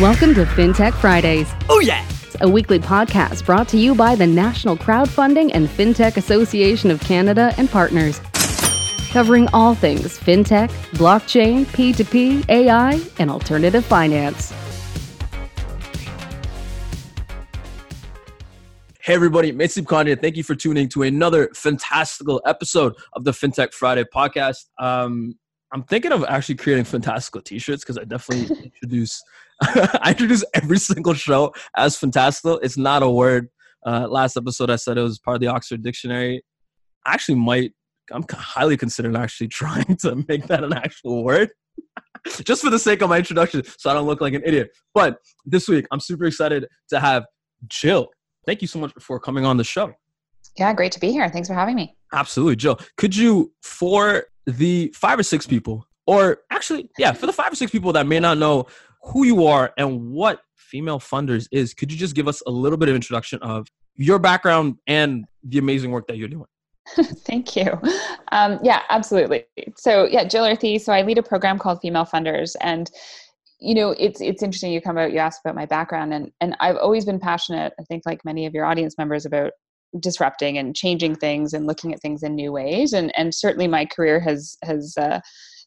Welcome to FinTech Fridays, Oh yeah! a weekly podcast brought to you by the National Crowdfunding and FinTech Association of Canada and partners. Covering all things FinTech, blockchain, P2P, AI, and alternative finance. Hey everybody, Mitsup Kanye. Thank you for tuning to another fantastical episode of the FinTech Friday podcast. Um, I'm thinking of actually creating fantastical t-shirts because I definitely introduce I introduce every single show as fantastical. It's not a word. Uh, last episode I said it was part of the Oxford Dictionary. I actually might I'm highly considering actually trying to make that an actual word. Just for the sake of my introduction, so I don't look like an idiot. But this week, I'm super excited to have Jill. Thank you so much for coming on the show. Yeah, great to be here. Thanks for having me. Absolutely, Jill. Could you, for the five or six people, or actually, yeah, for the five or six people that may not know who you are and what Female Funders is, could you just give us a little bit of introduction of your background and the amazing work that you're doing? Thank you. Um, yeah, absolutely. So, yeah, Jill Earthy. So, I lead a program called Female Funders, and you know, it's it's interesting. You come out, you ask about my background, and and I've always been passionate. I think, like many of your audience members, about disrupting and changing things and looking at things in new ways. And and certainly, my career has has uh,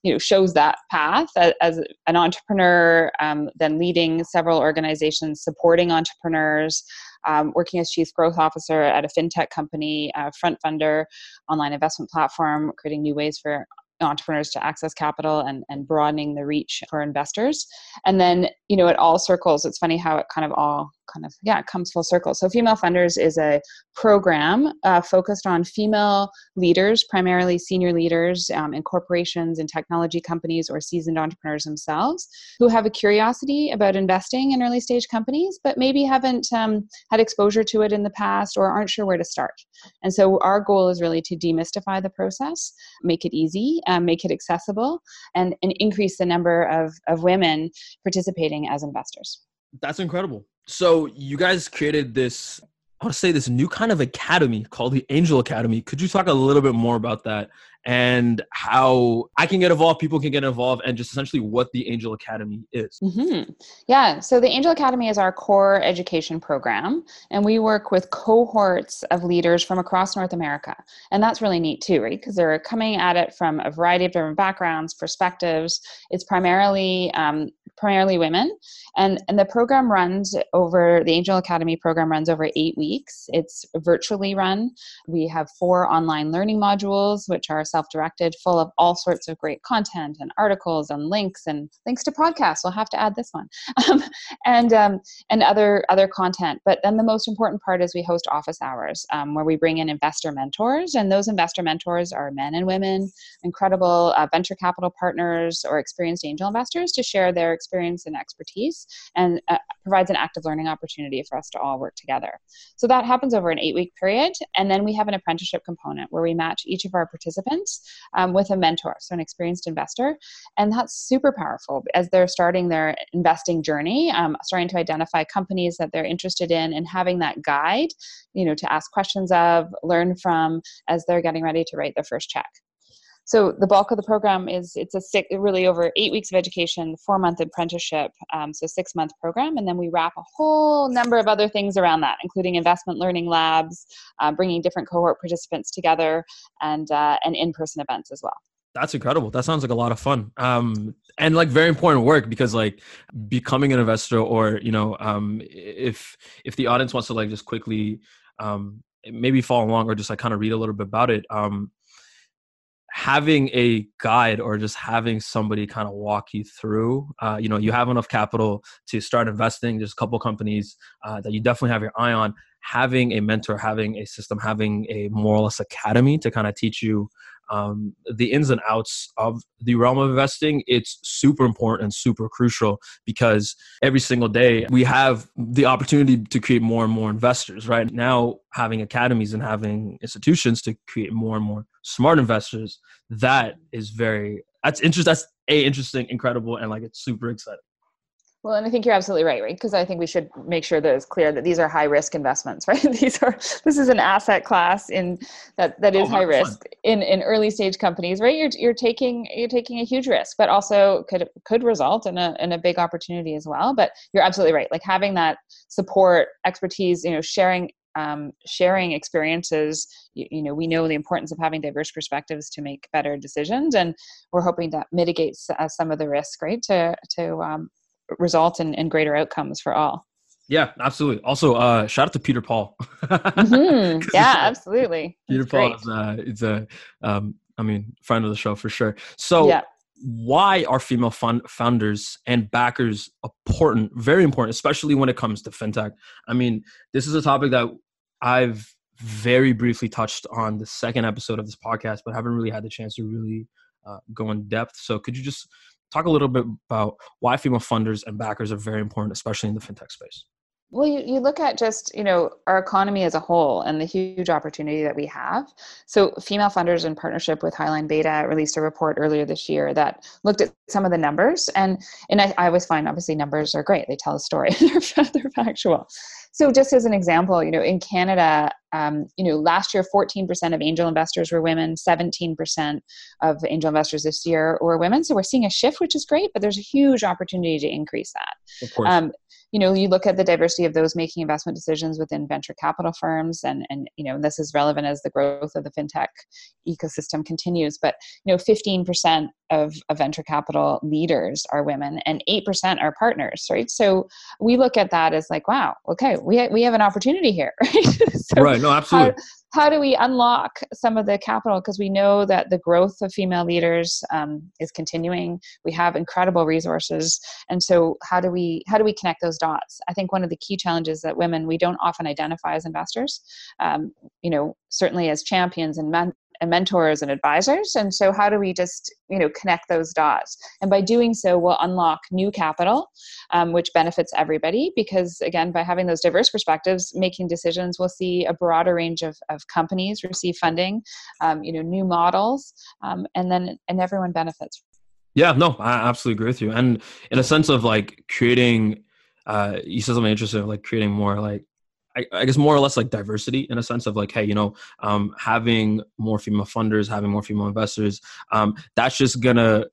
you know shows that path as, an entrepreneur um, then leading several organizations supporting entrepreneurs um, working as chief growth officer at a fintech company uh, FrontFundr online investment platform creating new ways for entrepreneurs to access capital and, and broadening the reach for investors. And then you know it all circles. It's funny how it kind of all kind of yeah it comes full circle. So female funders is a program uh, focused on female leaders primarily senior leaders um, in corporations and technology companies or seasoned entrepreneurs themselves who have a curiosity about investing in early stage companies but maybe haven't um, had exposure to it in the past or aren't sure where to start. And so our goal is really to demystify the process make it easy um, make it accessible and, and increase the number of, of women participating as investors. That's incredible. So you guys created this, I want to say this new kind of academy called the Angel Academy. Could you talk a little bit more about that and how I can get involved, people can get involved, and just essentially what the Angel Academy is? Mm-hmm. Yeah, so the Angel Academy is our core education program, and we work with cohorts of leaders from across North America. And that's really neat too, right? Because they're coming at it from a variety of different backgrounds, perspectives. It's primarily um, primarily women, and and the program runs over the Angel Academy program runs over eight weeks. It's virtually run. We have four online learning modules, which are self-directed, full of all sorts of great content and articles and links and links to podcasts. We'll have to add this one, um, and um, and other other content. But then the most important part is we host office hours um, where we bring in investor mentors, and those investor mentors are men and women, incredible uh, venture capital partners or experienced angel investors to share their experience and expertise, and uh, provides an active learning opportunity for us to all work together. So that happens over an eight-week period, and then we have an apprenticeship component where we match each of our participants um, with a mentor, so an experienced investor, and that's super powerful as they're starting their investing journey, um, starting to identify companies that they're interested in, and having that guide, you know, to ask questions of, learn from as they're getting ready to write their first check. So the bulk of the program is it's a six, really over eight weeks of education, four month apprenticeship, um, so six month program, and then we wrap a whole number of other things around that, including investment learning labs, uh, bringing different cohort participants together, and uh, and in person events as well. That's incredible. That sounds like a lot of fun. Um, and like very important work because like becoming an investor or, you know, um, if, if the audience wants to like just quickly, um, maybe follow along or just like kind of read a little bit about it. Um, having a guide or just having somebody kind of walk you through uh, you know you have enough capital to start investing. There's a couple companies uh, that you definitely have your eye on. Having a mentor having a system having a more or less academy to kind of teach you um, the ins and outs of the realm of investing, it's super important and super crucial because every single day we have the opportunity to create more and more investors. Right now, having academies and having institutions to create more and more smart investors, that is very that's interesting. That's a interesting, incredible, and like it's super exciting. Well, and I think you're absolutely right, right? Because I think we should make sure that it's clear that these are high risk investments, right? these are this is an asset class in that that is oh, high risk in in early stage companies, right? You're you're taking you're taking a huge risk, but also could could result in a in a big opportunity as well. But you're absolutely right. Like having that support, expertise, you know, sharing um, sharing experiences you, you, know we know the importance of having diverse perspectives to make better decisions and we're hoping that mitigates uh, some of the risk right to to um, result in, in greater outcomes for all. Yeah, absolutely. Also, uh, shout out to Peter Paul. mm-hmm. Yeah, absolutely. Peter That's Paul great. is uh, it's a, um, I mean, friend of the show for sure. So, yeah. why are female fund founders and backers important? Very important, especially when it comes to fintech. I mean, this is a topic that I've very briefly touched on the second episode of this podcast, but haven't really had the chance to really uh, go in depth. So, could you just talk a little bit about why female funders and backers are very important, especially in the fintech space. Well, you, you look at just, you know, our economy as a whole and the huge opportunity that we have. So female funders in partnership with Highline Beta released a report earlier this year that looked at some of the numbers. And, and I, I always find obviously numbers are great. They tell a story. they're, they're factual. So just as an example, you know, in Canada, um, you know, last year, 14% of angel investors were women, 17% of angel investors this year were women. So we're seeing a shift, which is great, but there's a huge opportunity to increase that. Of course. Um, you know you look at the diversity of those making investment decisions within venture capital firms and and you know this is relevant as the growth of the fintech ecosystem continues but you know 15% of, of venture capital leaders are women and 8% are partners right? So we look at that as like wow okay we, ha- we have an opportunity here right? So right no absolutely. how, how do we unlock some of the capital? Because we know that the growth of female leaders um, is continuing. We have incredible resources. And so how do we how do we connect those dots? I think one of the key challenges that women we don't often identify as investors um, you know certainly as champions and men- and mentors and advisors. And so how do we just you know connect those dots? And by doing so we'll unlock new capital um, which benefits everybody because again by having those diverse perspectives making decisions we'll see a broader range of, of companies receive funding um, you know new models um, and then and everyone benefits. Yeah no i absolutely agree with you. And in a sense of like creating uh, you said something interesting like creating more like I, I, guess more or less like diversity in a sense of like, hey, you know, um, having more female funders, having more female investors, um, that's just gonna,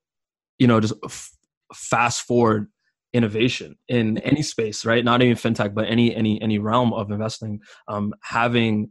you know, just f- fast forward innovation in any space, right? Not even fintech, but any any any realm of investing. Um, having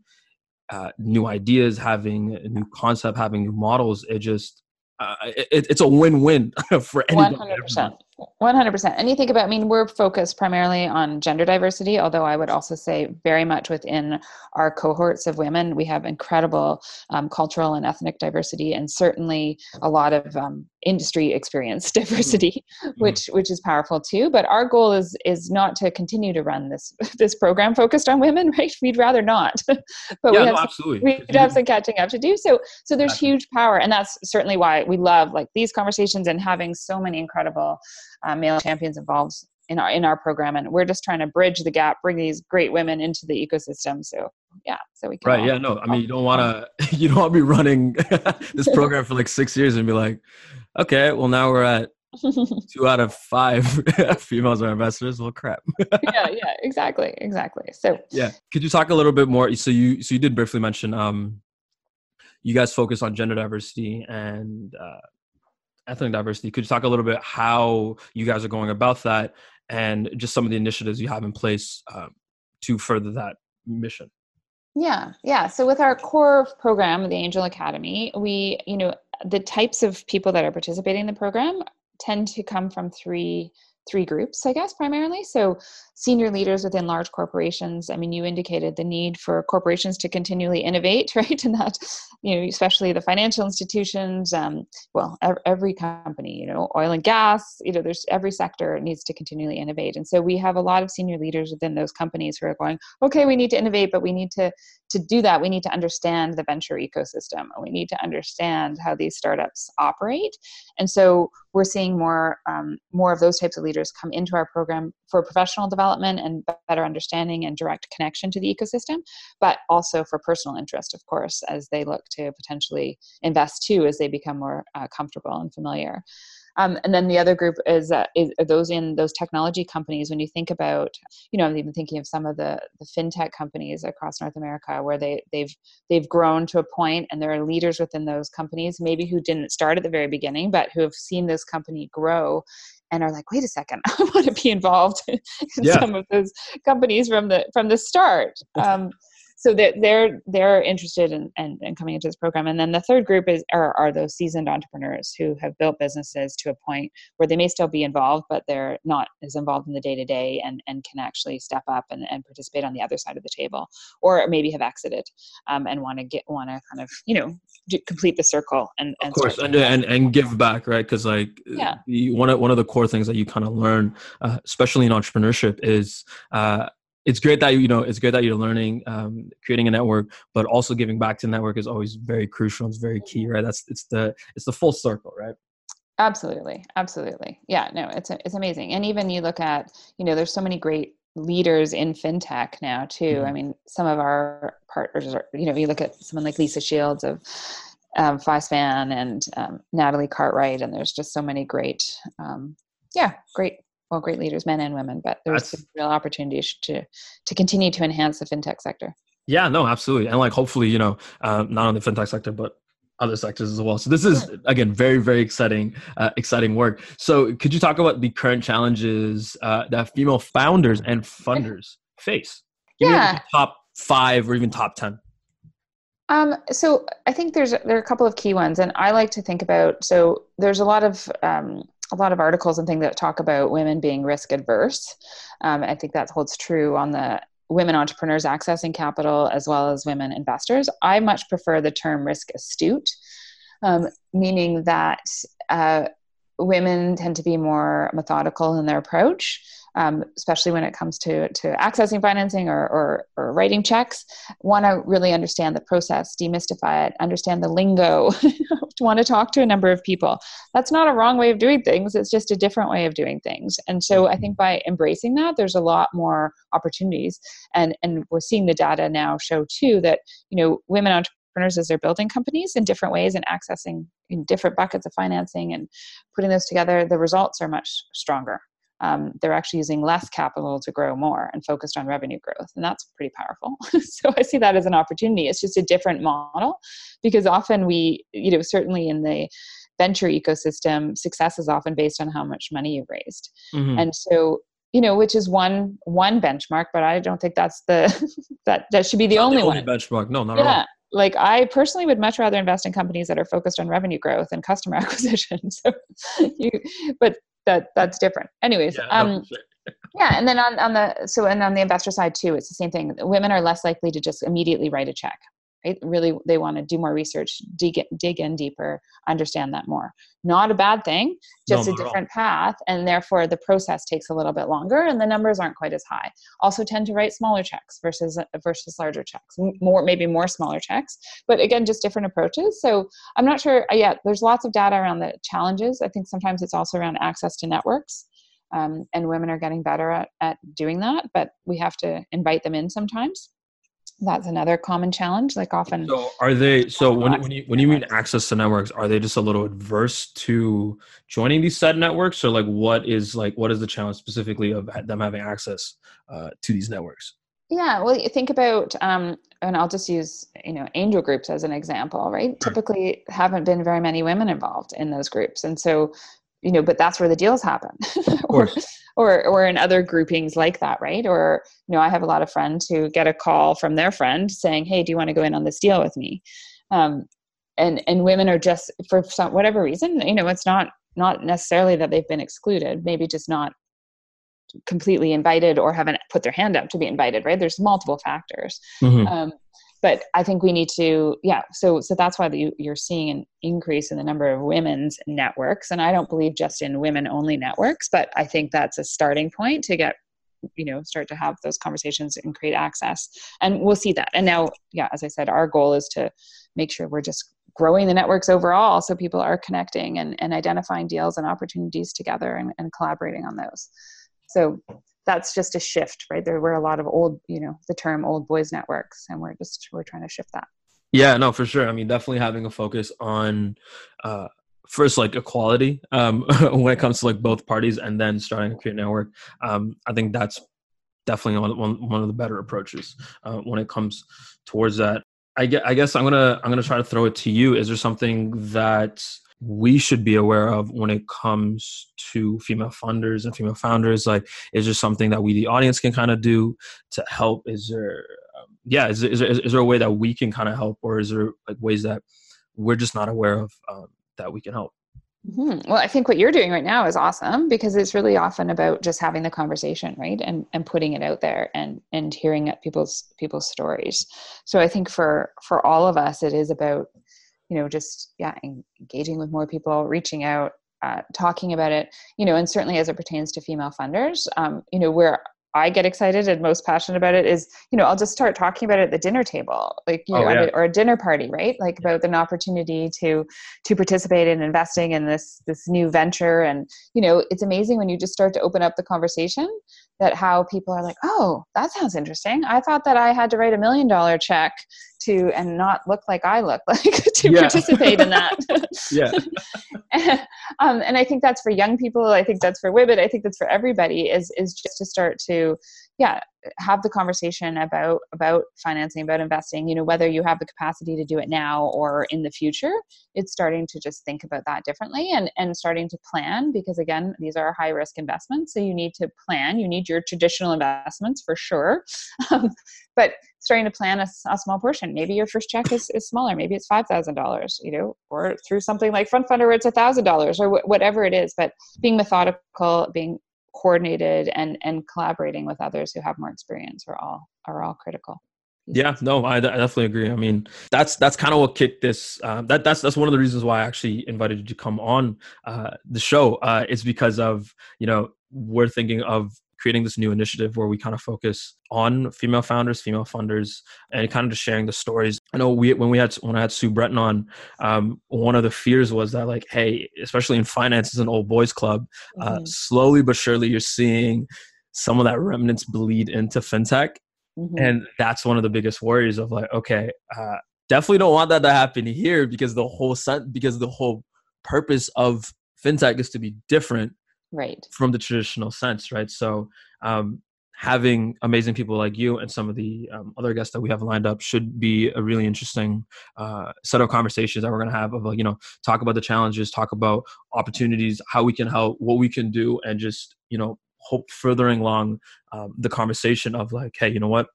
uh, new ideas, having a new concept, having new models, it just uh, it, it's a win-win for anybody. 100%. 100%. And you think about, I mean, we're focused primarily on gender diversity, although I would also say very much within our cohorts of women, we have incredible um, cultural and ethnic diversity and certainly a lot of um, industry experience diversity, mm-hmm. which, which is powerful too. But our goal is, is not to continue to run this, this program focused on women, right? We'd rather not, but yeah, we have, no, absolutely. we'd have some catching up to do. So, so there's huge power. And that's certainly why we love like these conversations and having so many incredible uh, male champions involved in our in our program. And we're just trying to bridge the gap bring these great women into the ecosystem. So yeah so we can right all, yeah no i mean you don't want to you don't want to be running this program for like six years and be like okay well now we're at two out of five females are investors well crap. Yeah yeah exactly exactly. So yeah could you talk a little bit more? So you so you did briefly mention um you guys focus on gender diversity and uh, ethnic diversity. Could you talk a little bit how you guys are going about that and just some of the initiatives you have in place uh, to further that mission? Yeah, yeah. So with our core program, the Angel Academy, we, you know, the types of people that are participating in the program tend to come from three three groups, I guess, primarily. So, senior leaders within large corporations. I mean, you indicated the need for corporations to continually innovate, right? And that, you know, especially the financial institutions, um, well, every company, you know, oil and gas, you know, there's every sector needs to continually innovate. And so, we have a lot of senior leaders within those companies who are going, okay, we need to innovate, but we need to to do that, we need to understand the venture ecosystem. And we need to understand how these startups operate. And so we're seeing more um, more of those types of leaders come into our program for professional development and better understanding and direct connection to the ecosystem, but also for personal interest, of course, as they look to potentially invest too as they become more uh, comfortable and familiar. Um, and then the other group is, uh, is those in those technology companies. When you think about, you know, I'm even thinking of some of the the fintech companies across North America where they they've they've grown to a point, and there are leaders within those companies, maybe who didn't start at the very beginning, but who have seen this company grow and are like, wait a second, I want to be involved in yeah. some of those companies from the from the start. Um, so they're they're, they're interested in, in, in, coming into this program. And then the third group is are, are those seasoned entrepreneurs who have built businesses to a point where they may still be involved but they're not as involved in the day-to-day and, and can actually step up and, and participate on the other side of the table or maybe have exited um, and want to get want to kind of you know complete the circle and, and of course and, and and give back right? Because like yeah. you, one of one of the core things that you kind of learn uh, especially in entrepreneurship is uh, it's great that you know it's great that you're learning um, creating a network but also giving back to the network is always very crucial it's very key right? That's it's the it's the full circle right? Absolutely absolutely. Yeah no it's it's amazing and even you look at you know there's so many great leaders in fintech now too. Mm-hmm. i mean some of our partners are you know you look at someone like lisa shields of um, FiSpan and um, Natalie Cartwright, and there's just so many great, um, yeah, great well, great leaders, men and women, but there's real opportunities to to continue to enhance the fintech sector. Yeah, no, absolutely, and like hopefully, you know, uh, not only the fintech sector, but other sectors as well. So this is again very very exciting uh, exciting work. So could you talk about the current challenges uh, that female founders and funders face? Give yeah, top five or even top ten. Um, so I think there's there are a couple of key ones, and I like to think about. So there's a lot of um, a lot of articles and things that talk about women being risk adverse. Um, I think that holds true on the women entrepreneurs accessing capital as well as women investors. I much prefer the term risk astute, um, meaning that uh, women tend to be more methodical in their approach um, especially when it comes to, to accessing financing or, or, or writing checks, want to really understand the process, demystify it, understand the lingo, want to talk to a number of people. That's not a wrong way of doing things, it's just a different way of doing things. And so I think by embracing that, there's a lot more opportunities. And, and we're seeing the data now show too that, you know, women entrepreneurs as they're building companies in different ways and accessing in different buckets of financing and putting those together, the results are much stronger um, they're actually using less capital to grow more and focused on revenue growth. And that's pretty powerful. so I see that as an opportunity. It's just a different model because often we, you know, certainly in the venture ecosystem, success is often based on how much money you've raised. Mm-hmm. And so you know which is one one benchmark but i don't think that's the that that should be the only, the only one benchmark no not yeah. Like i personally would much rather invest in companies that are focused on revenue growth and customer acquisition so you but that that's different. Anyways, yeah, um, yeah, and then on on the so and on the investor side too, it's the same thing. Women are less likely to just immediately write a check right? Really, they want to do more research, dig, dig in deeper, understand that more. Not a bad thing, just no, a different path, and therefore the process takes a little bit longer, and the numbers aren't quite as high. Also, tend to write smaller checks versus versus larger checks, more maybe more smaller checks, but again, just different approaches. So I'm not sure. yet. yeah, there's lots of data around the challenges. I think sometimes it's also around access to networks. Um, and women are getting better at, at doing that, but we have to invite them in sometimes that's another common challenge like often so are they so when, when you when you mean access to networks are they just a little adverse to joining these said networks? Or like what is like what is the challenge specifically of them having access uh, to these networks? Yeah well you think about um, and i'll just use you know angel groups as an example right? Typically haven't been very many women involved in those groups. And so you know but that's where the deals happen. Or, or or in other groupings like that right? Or you know i have a lot of friends who get a call from their friend saying hey do you want to go in on this deal with me? Um, and and women are just for some whatever reason you know it's not not necessarily that they've been excluded maybe just not completely invited or haven't put their hand up to be invited right? There's multiple factors. Mm-hmm. um, but I think we need to, yeah. So, so that's why you, you're seeing an increase in the number of women's networks, and I don't believe just in women-only networks, but I think that's a starting point to get, you know, start to have those conversations and create access, and we'll see that. And now, yeah, as I said, our goal is to make sure we're just growing the networks overall, so people are connecting and, and identifying deals and opportunities together and, and collaborating on those. So that's just a shift, right? There were a lot of old, you know, the term old boys networks, and we're just we're trying to shift that. Yeah, no, for sure. I mean, definitely having a focus on uh, first like equality um, when it comes to like both parties, and then starting a create network. Um, I think that's definitely one, one of the better approaches uh, when it comes towards that. I I guess I'm gonna I'm gonna try to throw it to you. Is there something that we should be aware of when it comes to female funders and female founders? Like, is there something that we, the audience, can kind of do to help? Is there, um, yeah, is, is, there, is there a way that we can kind of help, or is there like ways that we're just not aware of um, that we can help? Mm-hmm. Well, I think what you're doing right now is awesome because it's really often about just having the conversation, right, and and putting it out there and and hearing people's people's stories. So I think for for all of us, it is about you know just yeah engaging with more people, reaching out, uh, talking about it, you know, and certainly as it pertains to female funders, um, you know, where I get excited and most passionate about it is, you know, I'll just start talking about it at the dinner table, like you oh, know, yeah. or a dinner party, right? Like about an opportunity to to participate in investing in this this new venture, and you know, it's amazing when you just start to open up the conversation that how people are like, oh, that sounds interesting. I thought that I had to write a million dollar check to and not look like I look like to yeah. participate in that. yeah. um, and I think that's for young people. I think that's for women. I think that's for everybody. Is is just to start to, yeah, have the conversation about about financing about investing you know whether you have the capacity to do it now or in the future it's starting to just think about that differently and and starting to plan because again these are high risk investments so you need to plan you need your traditional investments for sure um, but starting to plan a, a, small portion. Maybe your first check is, is smaller. Maybe it's $5000 you know or through something like FrontFundr where it's $1000 or wh- whatever it is. But being methodical being coordinated and and collaborating with others who have more experience are all are all critical yeah no I, definitely agree. I mean that's that's kind of what kicked this uh, that that's that's one of the reasons why i actually invited you to come on uh, the show uh, is because of you know we're thinking of creating this new initiative where we kind of focus on female founders, female funders, and kind of just sharing the stories. I know we when we had when I had Sue Britton on, um, one of the fears was that like, hey, especially in finance, as an old boys club, uh, mm-hmm. slowly but surely you're seeing some of that remnants bleed into fintech, mm-hmm. and that's one of the biggest worries of like, okay, uh, definitely don't want that to happen here because the whole set because the whole purpose of fintech is to be different right. from the traditional sense right? So um, having amazing people like you and some of the um, other guests that we have lined up should be a really interesting uh, set of conversations that we're going to have of like you know talk about the challenges talk about opportunities how we can help what we can do and just you know hope furthering along um, the conversation of like hey you know what?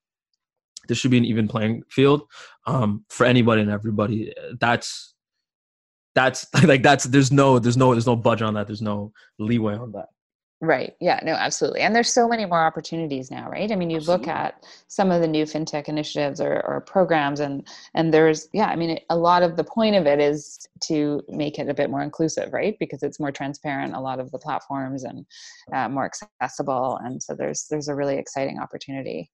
This should be an even playing field um, for anybody and everybody. That's that's like that's there's no there's no there's no budget on that. There's no leeway on that. Right. Yeah no absolutely. And there's so many more opportunities now right? I mean you absolutely. look at some of the new fintech initiatives or, or programs and and there's yeah i mean a lot of the point of it is to make it a bit more inclusive right? Because it's more transparent a lot of the platforms and uh, more accessible. And so there's there's a really exciting opportunity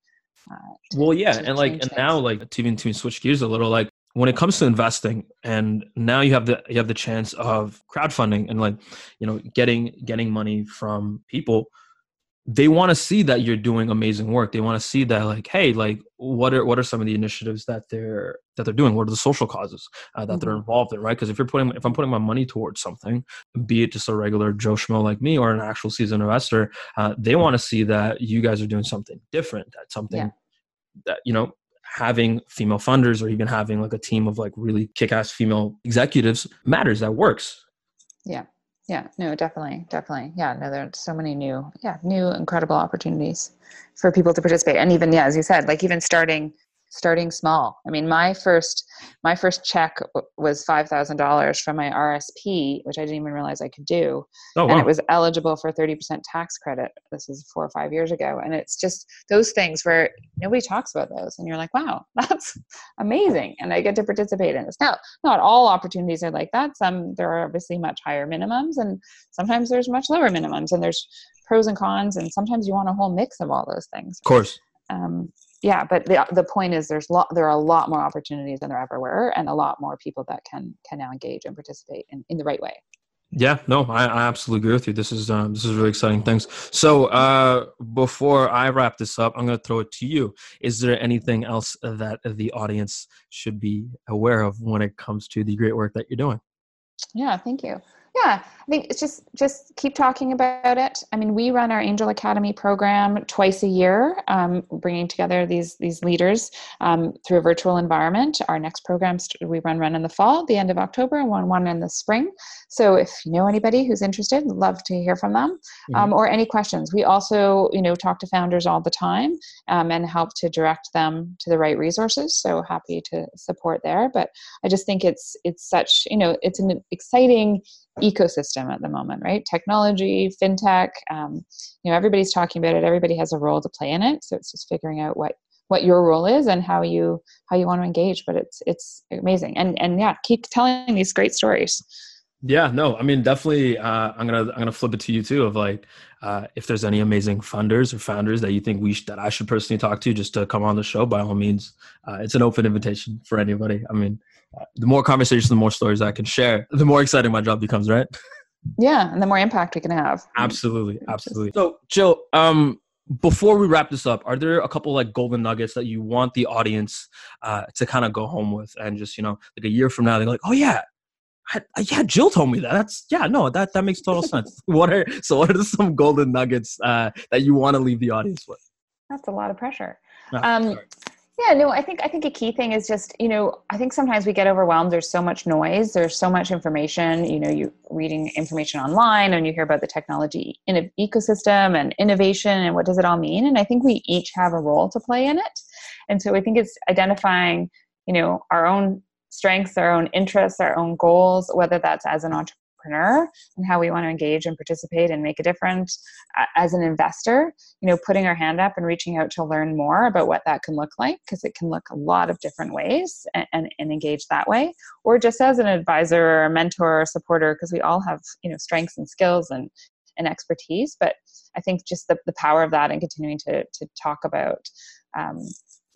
uh, well yeah and like and now like to even to switch gears a little like when it comes to investing and now you have the you have the chance of crowdfunding and like you know getting getting money from people they want to see that you're doing amazing work they want to see that like hey like what are what are some of the initiatives that they're that they're doing what are the social causes uh, that mm-hmm. they're involved in right because if you're putting if i'm putting my money towards something be it just a regular joe schmo like me or an actual seasoned investor uh, they want to see that you guys are doing something different that something yeah. that you know having female funders or even having like a team of like really kick-ass female executives matters that works. Yeah. Yeah. No definitely. Definitely. Yeah no there are so many new yeah new incredible opportunities for people to participate. And even yeah as you said like even starting starting small. I mean, my first my first check was five thousand dollars from my RSP, which I didn't even realize I could do, oh, wow. and it was eligible for thirty percent tax credit. This is four or five years ago, and it's just those things where nobody talks about those, and you're like, wow, that's amazing, and I get to participate in this. Now, not all opportunities are like that. Some there are obviously much higher minimums, and sometimes there's much lower minimums, and there's pros and cons, and sometimes you want a whole mix of all those things. Of course. Um, yeah, but the the point is there's lot there are a lot more opportunities than there ever were, and a lot more people that can can now engage and participate in, in the right way. Yeah, no, I, I absolutely agree with you. This is um, this is really exciting things. So uh, before I wrap this up, I'm going to throw it to you. Is there anything else that the audience should be aware of when it comes to the great work that you're doing? Yeah, thank you. Yeah, I think it's just just keep talking about it. I mean, we run our Angel Academy program twice a year, um, bringing together these these leaders um, through a virtual environment. Our next program we run run in the fall, the end of October, and one one in the spring. So if you know anybody who's interested, love to hear from them mm-hmm. um, or any questions. We also you know talk to founders all the time um, and help to direct them to the right resources. So happy to support there. But I just think it's it's such you know it's an exciting ecosystem at the moment, right? Technology, fintech, um, you know, everybody's talking about it. Everybody has a role to play in it. So it's just figuring out what what your role is and how you how you want to engage. But it's it's amazing. And and yeah, keep telling these great stories. Yeah, no, I mean, definitely. Uh, I'm gonna I'm gonna flip it to you too. Of like, uh, if there's any amazing funders or founders that you think we sh- that I should personally talk to, just to come on the show, by all means, uh, it's an open invitation for anybody. I mean, the more conversations, the more stories I can share, the more exciting my job becomes, right? Yeah, and the more impact we can have. Absolutely, absolutely. So, Jill, um, before we wrap this up, are there a couple like golden nuggets that you want the audience uh, to kind of go home with, and just you know, like a year from now, they're like, oh yeah, I, yeah, Jill told me that. That's yeah, no, that that makes total sense. what are so? What are some golden nuggets uh, that you want to leave the audience with? That's a lot of pressure. Oh, um, yeah, no, I think I think a key thing is just you know I think sometimes we get overwhelmed. There's so much noise. There's so much information. You know, you reading information online and you hear about the technology in ecosystem and innovation and what does it all mean. And I think we each have a role to play in it. And so I think it's identifying you know our own strengths, our own interests, our own goals, whether that's as an entrepreneur entrepreneur and how we want to engage and participate and make a difference as an investor you know putting our hand up and reaching out to learn more about what that can look like because it can look a lot of different ways and, and, and, engage that way. Or just as an advisor or a mentor or supporter because we all have you know strengths and skills and and expertise but i think just the, the power of that and continuing to to talk about um,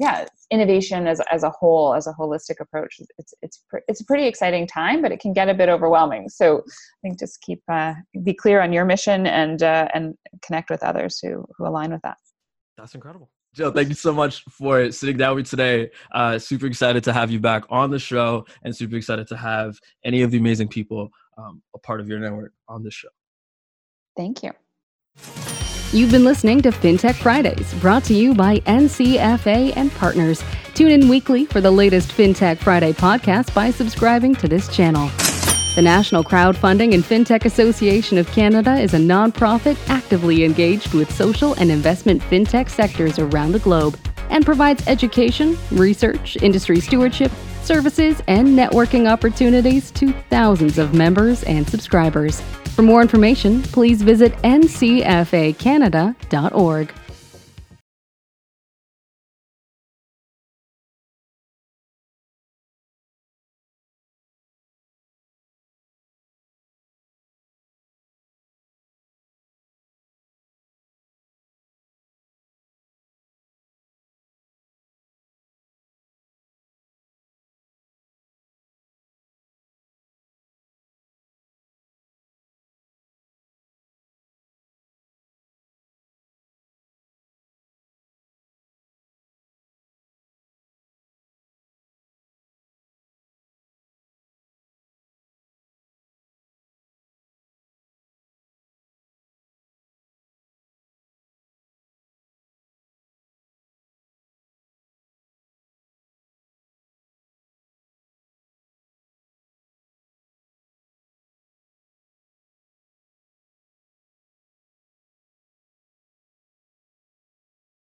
yeah innovation as, as a whole as a holistic approach it's it's it's a pretty exciting time but it can get a bit overwhelming so i think just keep uh, be clear on your mission and uh, and connect with others who who align with that that's incredible Jill, thank you so much for sitting down with me today. Uh, super excited to have you back on the show and super excited to have any of the amazing people um, a part of your network on the show. Thank you. You've been listening to FinTech Fridays, brought to you by NCFA and partners. Tune in weekly for the latest FinTech Friday podcast by subscribing to this channel. The National Crowdfunding and FinTech Association of Canada is a nonprofit actively engaged with social and investment FinTech sectors around the globe and provides education, research, industry stewardship, services, and networking opportunities to thousands of members and subscribers. For more information, please visit ncfacanada.org.